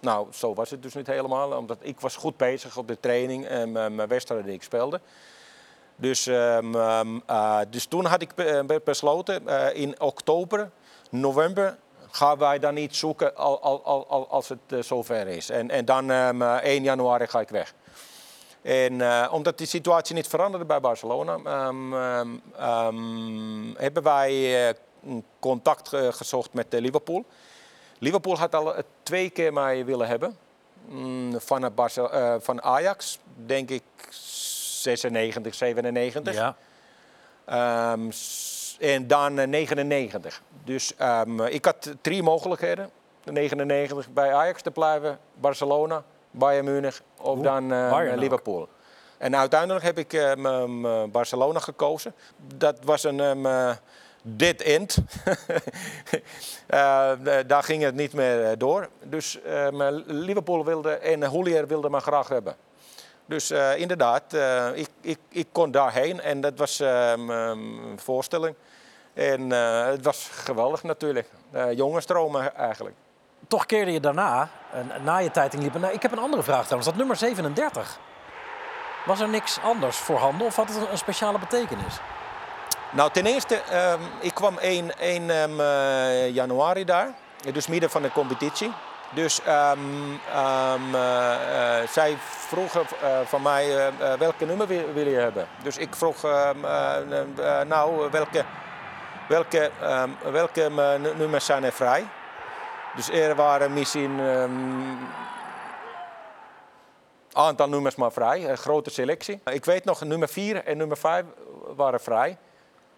Nou, zo was het dus niet helemaal, omdat ik was goed bezig op de training en mijn wedstrijden die ik speelde. Dus, ehm, ehm, eh, dus toen had ik be- be- besloten, in oktober, november, gaan wij dan iets zoeken al, al, al, al- als het eh, zover is. En, en dan ehm, eh, 1 januari ga ik weg. En eh, omdat die situatie niet veranderde bij Barcelona, ehm, ehm, hebben wij contact ge- gezocht met Liverpool. Liverpool had al twee keer mij willen hebben. Mm, van, van Ajax, denk ik 96, 97. Ja. En dan eh, 99. Dus ehm, ik had drie mogelijkheden. 99 bij Ajax te blijven, Barcelona, Bayern München of Oeh, dan eh. Liverpool. En uiteindelijk heb ik eh, Barcelona gekozen. Dat was een ehm, eh, dead end. Eh, daar ging het niet meer eh, door. Dus eh, Liverpool wilde en Hoolier wilde me graag hebben. Dus eh, inderdaad, eh, ik, ik, ik kon daarheen en dat was ehm, een voorstelling. En het was geweldig natuurlijk. Jongensdromen eigenlijk. Toch keerde je daarna, na je tijd in Liverpool... Nou, ik heb een andere vraag trouwens. Dat nummer 37. Was er niks anders voorhanden of had het een, speciale betekenis? Nou, ten eerste, ehm, ik kwam 1, 1 ehm, eh, januari daar. Dus midden van de competitie. Dus ehm, ehm, eh, eh, zij vroegen eh, van mij welke nummer wil, je hebben. Dus ik vroeg, ehm, eh, eh, nou, welke, welke, welke nu- nummers zijn er vrij? Dus er waren misschien een aantal nummers maar vrij, een grote selectie. Ik weet nog, nummer 4 en nummer 5 waren vrij.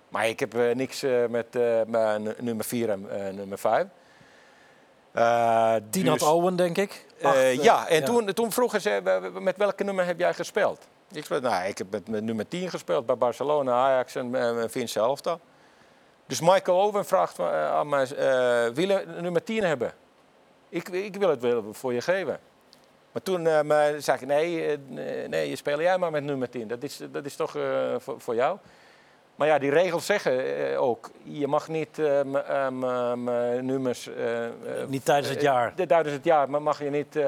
Maar ik heb niks met nummer 4 en nummer 5. Eh, Tien dus- Owen, denk ik. eh, Acht, eh, ja, en Toen, toen vroegen ze met welke nummer heb jij gespeeld? Ik zei, nou, ik heb met, met nummer 10 gespeeld bij Barcelona, Ajax en uh, Vince Elftal. Dus Michael Owen vraagt aan mij, wil je nummer 10 hebben? Ik, ik wil het wel voor je geven. Maar toen zei ik, nee, nee, je speel jij maar met nummer 10. Dat is, dat is toch voor, voor jou? Maar ja, die regels zeggen eh, ook, je mag niet eh, nummers... eh, eh, Niet tijdens het jaar. tijdens het jaar, maar mag je niet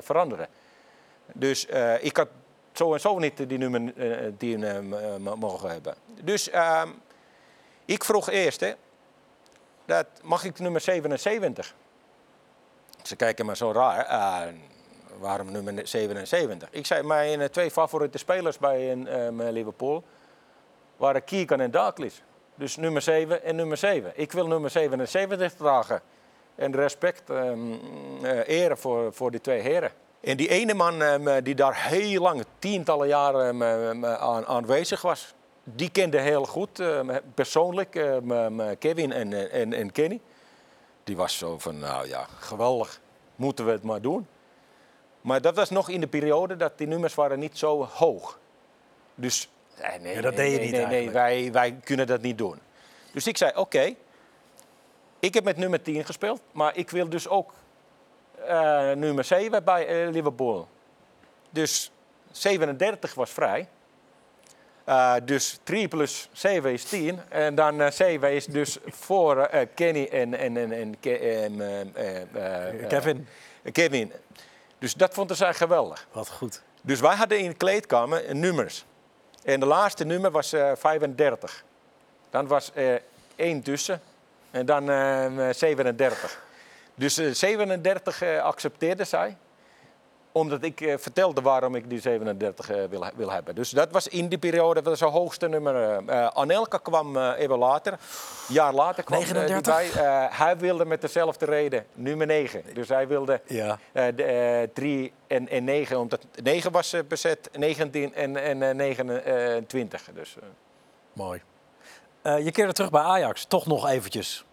veranderen. Dus ik had zo en zo niet die nummer 10 mo- mogen hebben. Dus ehm, ik vroeg eerst, hè, dat, mag ik nummer 77? Ze kijken me zo raar. ah, waarom nummer 77? Ik zei, mijn twee favoriete spelers bij een, Liverpool waren Keegan en Dalglish. Dus nummer 7 en nummer 7. Ik wil nummer 77 dragen. En respect, ehm eh, eren voor, voor die twee heren. En die ene man ehm, die daar heel lang, tientallen jaren ehm, ehm, aan, aanwezig was. die kende heel goed, eh, persoonlijk, eh, Kevin en, en, en Kenny. Die was zo van, nou ja, geweldig, moeten we het maar doen. Maar dat was nog in de periode dat die nummers waren niet zo hoog. Dus eh, nee, Ja, dat nee, deed je nee, niet nee, nee, wij, wij kunnen dat niet doen. Dus ik zei, oké, ik heb met nummer 10 gespeeld, maar ik wil dus ook eh, nummer 7 bij eh, Liverpool. Dus 37 was vrij. Eh, dus 3 plus 7 is 10. En dan eh 7 is dus voor eh, Kenny en, en, en, en Ke- Kevin, Kevin. Dus dat vond zij geweldig. wat goed. Dus wij hadden in de kleedkamer nummers. En de laatste nummer was eh 35. Dan was er één tussen. En dan eh, 37. Dus eh, 37 eh, accepteerde zij. Omdat ik eh, vertelde waarom ik die 37 eh, wil, wil hebben. Dus dat was in die periode dat was het hoogste nummer. eh. Anelka kwam even later. Een jaar later kwam eh, die 39? bij. Eh, hij wilde met dezelfde reden nummer 9. Dus hij wilde Ja. de, eh, 3 en, en 9, omdat 9 was bezet, 19 en, en eh, 29. Dus, Mooi. Eh, je keerde terug bij Ajax, toch nog eventjes.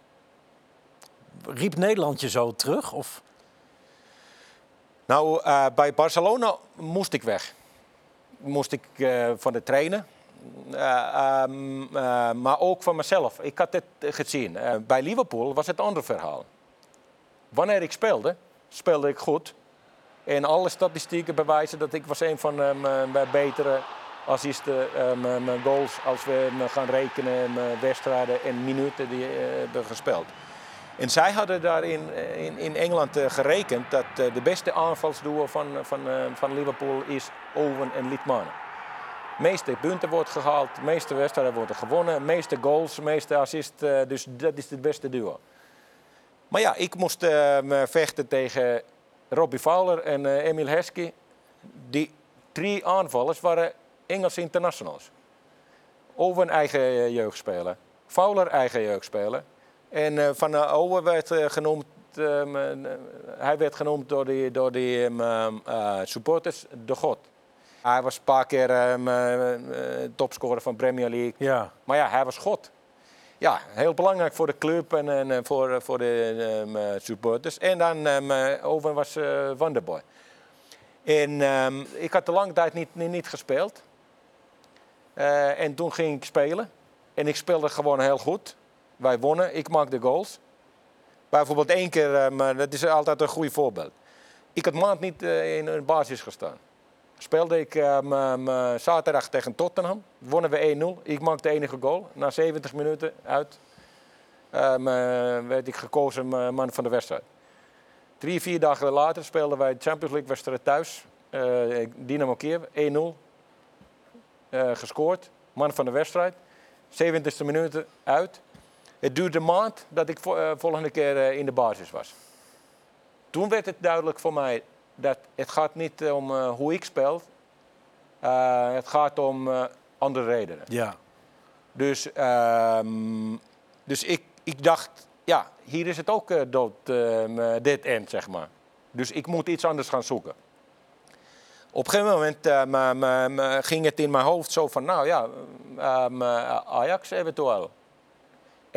Riep Nederland je zo terug? Of? Nou, eh, bij Barcelona moest ik weg. Moest ik eh, van de trainen. Eh, ehm, eh, maar ook van mezelf. Ik had het gezien. Bij Liverpool was het een ander verhaal. Wanneer ik speelde, speelde ik goed. En alle statistieken bewijzen dat ik was een van mijn betere assisten, mijn goals. Als we gaan rekenen, mijn wedstrijden en minuten die hebben gespeeld. En zij hadden daar in, in, Engeland eh, gerekend dat eh, de beste aanvalsduo van, van, eh, van Liverpool is Owen en Liedmanen. De meeste punten wordt gehaald, de meeste wedstrijden worden gewonnen, de meeste goals, de meeste assists. dus dat is het beste duo. Maar ja, ik moest me vechten tegen Robbie Fowler en Emil Heskey. Die drie aanvallers waren Engelse internationals. Owen eigen jeugdspeler, Fowler eigen jeugdspeler. En eh, Van uh, Owen werd eh, genoemd, ehm, eh, hij werd genoemd door die, door die ehm, ehm, eh, supporters de god. Hij was een paar keer topscorer van Premier League. Ja. Maar ja, hij was god. Ja, heel belangrijk voor de club en, en voor, voor de supporters. En dan Owen was eh Wonderboy. En ik had de lange tijd niet, niet, niet gespeeld. En toen ging ik spelen. En ik speelde gewoon heel goed. Wij wonnen, ik maakte goals. Bijvoorbeeld één keer, eh, maar dat is altijd een goed voorbeeld. Ik had maand niet eh, in een basis gestaan. Speelde ik eh, zaterdag tegen Tottenham. Wonnen we 1-0. Ik maakte de enige goal. Na 70 minuten uit werd ik gekozen man van de wedstrijd. Drie, vier dagen later speelden wij de Champions League wedstrijd thuis. Eh, Dynamo Kiev, 1-0. Eh, gescoord. Man van de wedstrijd. 70ste minuut uit. Het duurde een maand dat ik eh, volgende keer eh, in de basis was. Toen werd het duidelijk voor mij dat het gaat niet eh, om hoe ik speel. Het gaat om andere redenen. Ja. Dus, ehm, dus ik, ik dacht, ja, hier is het ook eh, dood, ehm, dead end, zeg maar. Dus ik moet iets anders gaan zoeken. Op een gegeven moment me- me- me ging het in mijn hoofd zo van, nou ja, ehm, eh, Ajax eventueel.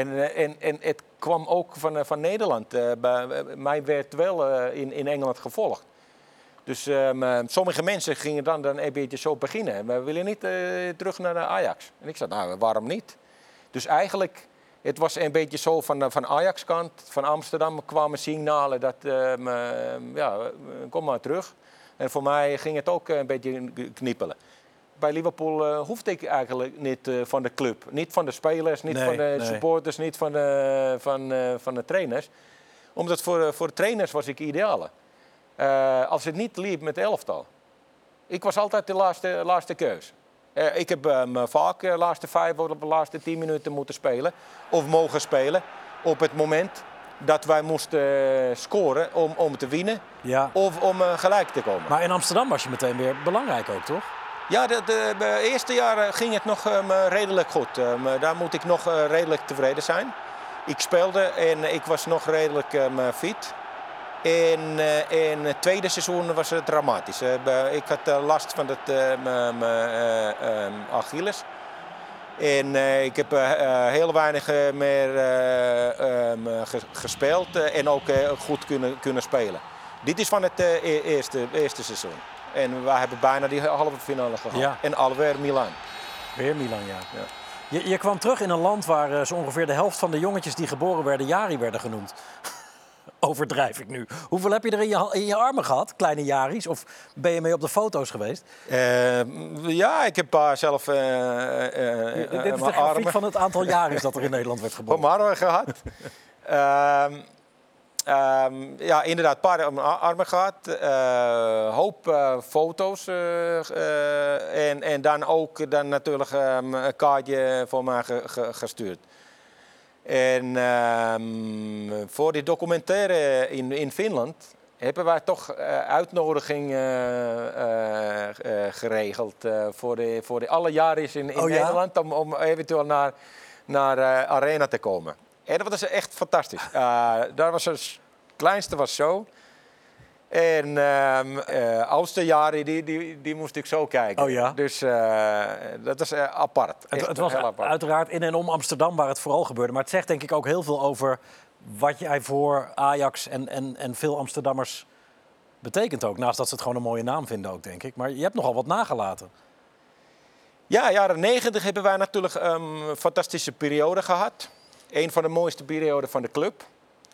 En, eh, en, en het kwam ook van, eh, van Nederland. Eh, bij- mij werd wel in, in Engeland gevolgd. Dus ehm, eh, sommige mensen gingen dan, dan een beetje zo beginnen. We willen niet terug naar Ajax. En ik zei, nou, waarom niet? Dus eigenlijk, het was een beetje zo van, van Ajax-kant, van Amsterdam kwamen signalen dat, ehm, ja, kom maar terug. En voor mij ging het ook een beetje knippelen. Bij Liverpool eh, hoefde ik eigenlijk niet eh, van de club. Niet van de spelers, niet Nee, van de nee. supporters, niet van de, van, eh, van de trainers. Omdat voor, voor trainers was ik ideale. Als het niet liep met de elftal. Ik was altijd de laatste, laatste keus. Ik heb me vaak de laatste vijf of de laatste tien minuten moeten spelen. Of mogen spelen. Op het moment dat wij moesten scoren om, om te winnen. ja. Of om gelijk te komen. Maar in Amsterdam was je meteen weer belangrijk ook, toch? Ja, de, de, eerste jaren ging het nog ehm, redelijk goed. Ehm, daar moet ik nog eh, redelijk tevreden zijn. Ik speelde en ik was nog redelijk ehm, fit. Eh, in het tweede seizoen was het dramatisch. Eh, ik had eh, last van het ehm, eh, Achilles. En eh, ik heb eh, eh, heel weinig eh, meer eh, ehm, eh, ge- gespeeld eh, en ook eh, goed kunnen, kunnen spelen. Dit is van het eh, e- eerste, eerste seizoen. En we hebben bijna die halve finale gehad. Ja. En alweer Milan. Weer Milan, ja. Je, je kwam terug in een land waar eh, zo ongeveer de helft van de jongetjes die geboren werden Jari werden genoemd. Overdrijf ik nu. Hoeveel heb je er in je, in je armen gehad, kleine Jaris? Of ben je mee op de foto's geweest? Eh, ja, ik heb uh, zelf eh, eh, Dit is de grafiek armen van het aantal Jaris dat er in Nederland werd op geboren. mijn armen gehad. Ehm, ja, inderdaad, een paar armen gehad. Eh, hoop eh, foto's. eh, en, en dan ook dan natuurlijk ehm, een kaartje voor mij ge- ge- gestuurd. En ehm, voor die documentaire in, in Finland hebben wij toch uitnodiging geregeld voor, de, voor de alle jaren in, in Oh ja? Nederland om, om eventueel naar, naar Arena te komen. En dat was echt fantastisch. Uh, daar was het kleinste was zo. En eh, oudste jaren, die, die, die moest ik zo kijken. Oh ja? Dus eh, dat is eh, apart. Het, was apart. uiteraard in en om Amsterdam waar het vooral gebeurde. Maar het zegt denk ik ook heel veel over wat jij voor Ajax en, en, en veel Amsterdammers betekent ook. Naast dat ze het gewoon een mooie naam vinden ook, denk ik. Maar je hebt nogal wat nagelaten. Ja, jaren 90 hebben wij natuurlijk een fantastische periode gehad. Een van de mooiste perioden van de club.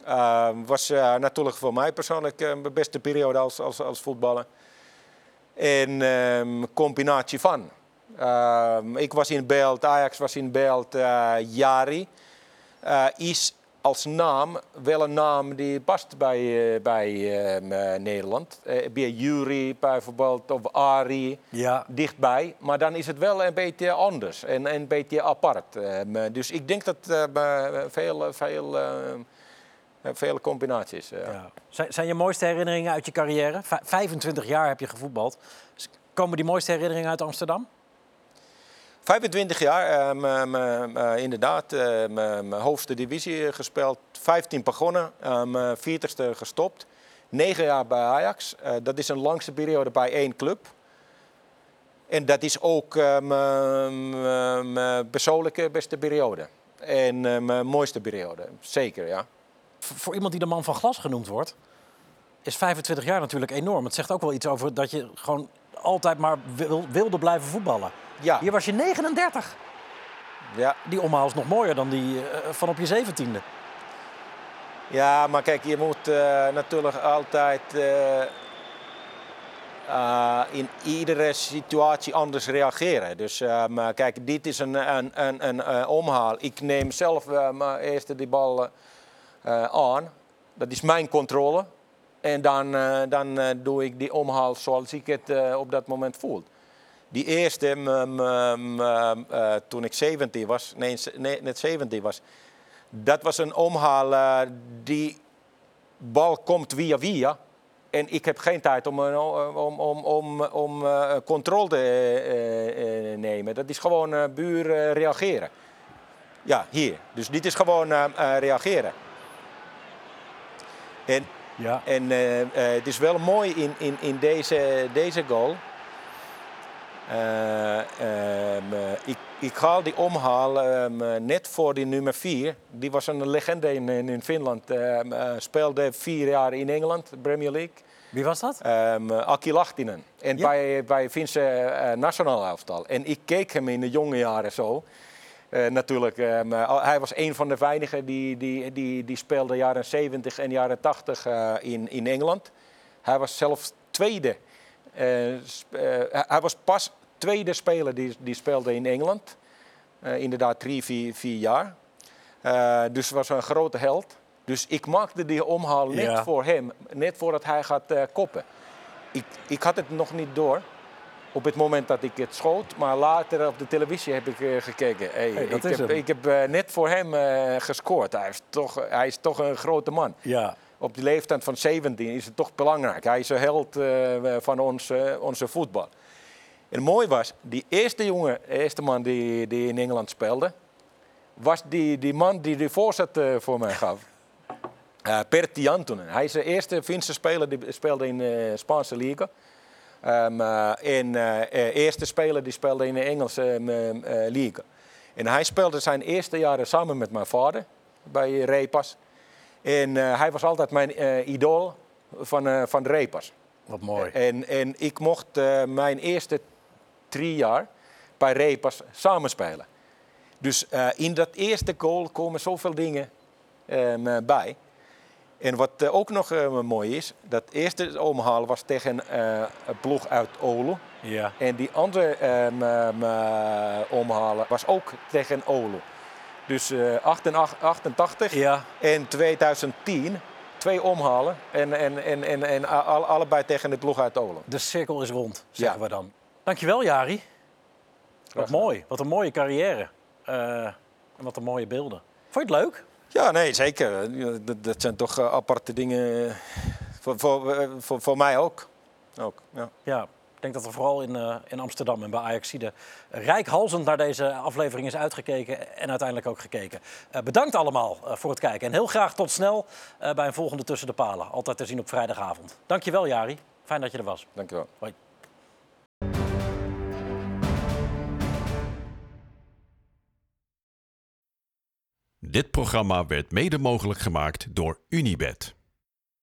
Ehm, was eh, natuurlijk voor mij persoonlijk eh, de beste periode als, als, als voetballer. En ehm, combinatie van. Ehm, ik was in beeld, Ajax was in beeld, eh, Jari. is als naam wel een naam die past bij, eh, bij eh, Nederland. Eh, bij Jury bijvoorbeeld, of Ari Ja, dichtbij, maar dan is het wel een beetje anders en een beetje apart. Ehm, dus ik denk dat uh, veel, veel, uh, veel combinaties. Uh. ja. Zijn, zijn je mooiste herinneringen uit je carrière? V 25 jaar heb je gevoetbald. Dus komen die mooiste herinneringen uit Amsterdam? 25 jaar, um, uh, inderdaad. Mijn hoogste divisie gespeeld. 15 begonnen, um, 40ste gestopt. 9 jaar bij Ajax. Dat is een langste periode bij één club. En dat is ook mijn persoonlijke beste periode. En mijn mooiste periode, zeker, ja. Voor iemand die de man van glas genoemd wordt, is 25 jaar natuurlijk enorm. Het zegt ook wel iets over dat je gewoon altijd maar wil, wilde blijven voetballen. Ja. Hier was je 39. Ja. Die omhaal is nog mooier dan die uh, van op je zeventiende. Ja, maar kijk, je moet uh, natuurlijk altijd uh, uh, in iedere situatie anders reageren. Dus um, kijk, dit is een, een, een, een omhaal. Ik neem zelf uh, eerst die bal aan. Dat is mijn controle. En dan, uh, dan uh, doe ik die omhaal zoals ik het uh, op dat moment voel. Die eerste, toen ik 17 was, nee, net 17 was, dat was een omhaal. Die bal komt via via. En ik heb geen tijd om, om, om, om, om controle te nemen. Dat is gewoon buur reageren. Ja, hier. Dus dit is gewoon reageren. En, ja. en het is wel mooi in, in, in deze, deze goal. Um, ik, ik haal die omhaal um, net voor die nummer 4. Die was een legende in, in Finland. Um, uh, speelde vier jaar in Engeland, Premier League. Wie was dat? Aki Lahtinen. En ja. bij, bij Finse uh, nationaal elftal. En ik keek hem in de jonge jaren zo. Uh, natuurlijk, hij was een van de weinigen die, die, die, die speelde jaren 70 en jaren 80 in, in Engeland. Hij was zelfs tweede hij was pas tweede speler die, die speelde in Engeland. Inderdaad, drie, vier, vier jaar. dus was een grote held. Dus ik maakte die omhaal net ja. voor hem, net voordat hij gaat koppen. Ik, ik had het nog niet door op het moment dat ik het schoot, maar later op de televisie heb ik gekeken. Hey, hey, ik, heb, ik, heb, net voor hem gescoord. Hij is, toch, hij is toch een grote man. Ja op de leeftijd van 17 is het toch belangrijk. Hij is een held van ons, onze voetbal. En mooi was, die eerste jongen, eerste man die, die in Engeland speelde, was die, die man die de voorzet voor mij gaf. Pertti Antunen. Hij is de eerste Finse speler die speelde in de Spaanse liga. Um, en eerste speler die speelde in de Engelse liga. En hij speelde zijn eerste jaren samen met mijn vader bij Repas. En eh, hij was altijd mijn eh, idool van, eh, van Repas. Wat mooi. En, en ik mocht eh, mijn eerste drie jaar bij Repas samenspelen. Dus eh, in dat eerste goal komen zoveel dingen ehm, eh, bij. En wat eh, ook nog eh, mooi is, dat eerste omhaal was tegen eh, een ploeg uit Olu. Ja. En die andere ehm, ehm, eh, omhalen was ook tegen Olu. Dus eh 88, 88 Ja. en 2010, twee omhalen. En, en, en, en, en allebei tegen de ploeg uit Olu. De cirkel is rond, zeggen Ja. we dan. Dankjewel, Jari. Wat mooi. Wat een mooie carrière. En wat een mooie beelden. Vond je het leuk? Ja, nee, zeker. Dat, dat zijn toch eh, aparte dingen. Voor, voor, eh, voor, voor mij ook. ook ja. Ja, ik denk dat er vooral in, eh, in Amsterdam en bij Ajaxide rijkhalzend naar deze aflevering is uitgekeken en uiteindelijk ook gekeken. Eh, bedankt allemaal eh, voor het kijken en heel graag tot snel eh, bij een volgende Tussen de Palen. Altijd te zien op vrijdagavond. Dankjewel Jari, fijn dat je er was. Dankjewel. Hoi. Dit programma werd mede mogelijk gemaakt door Unibed.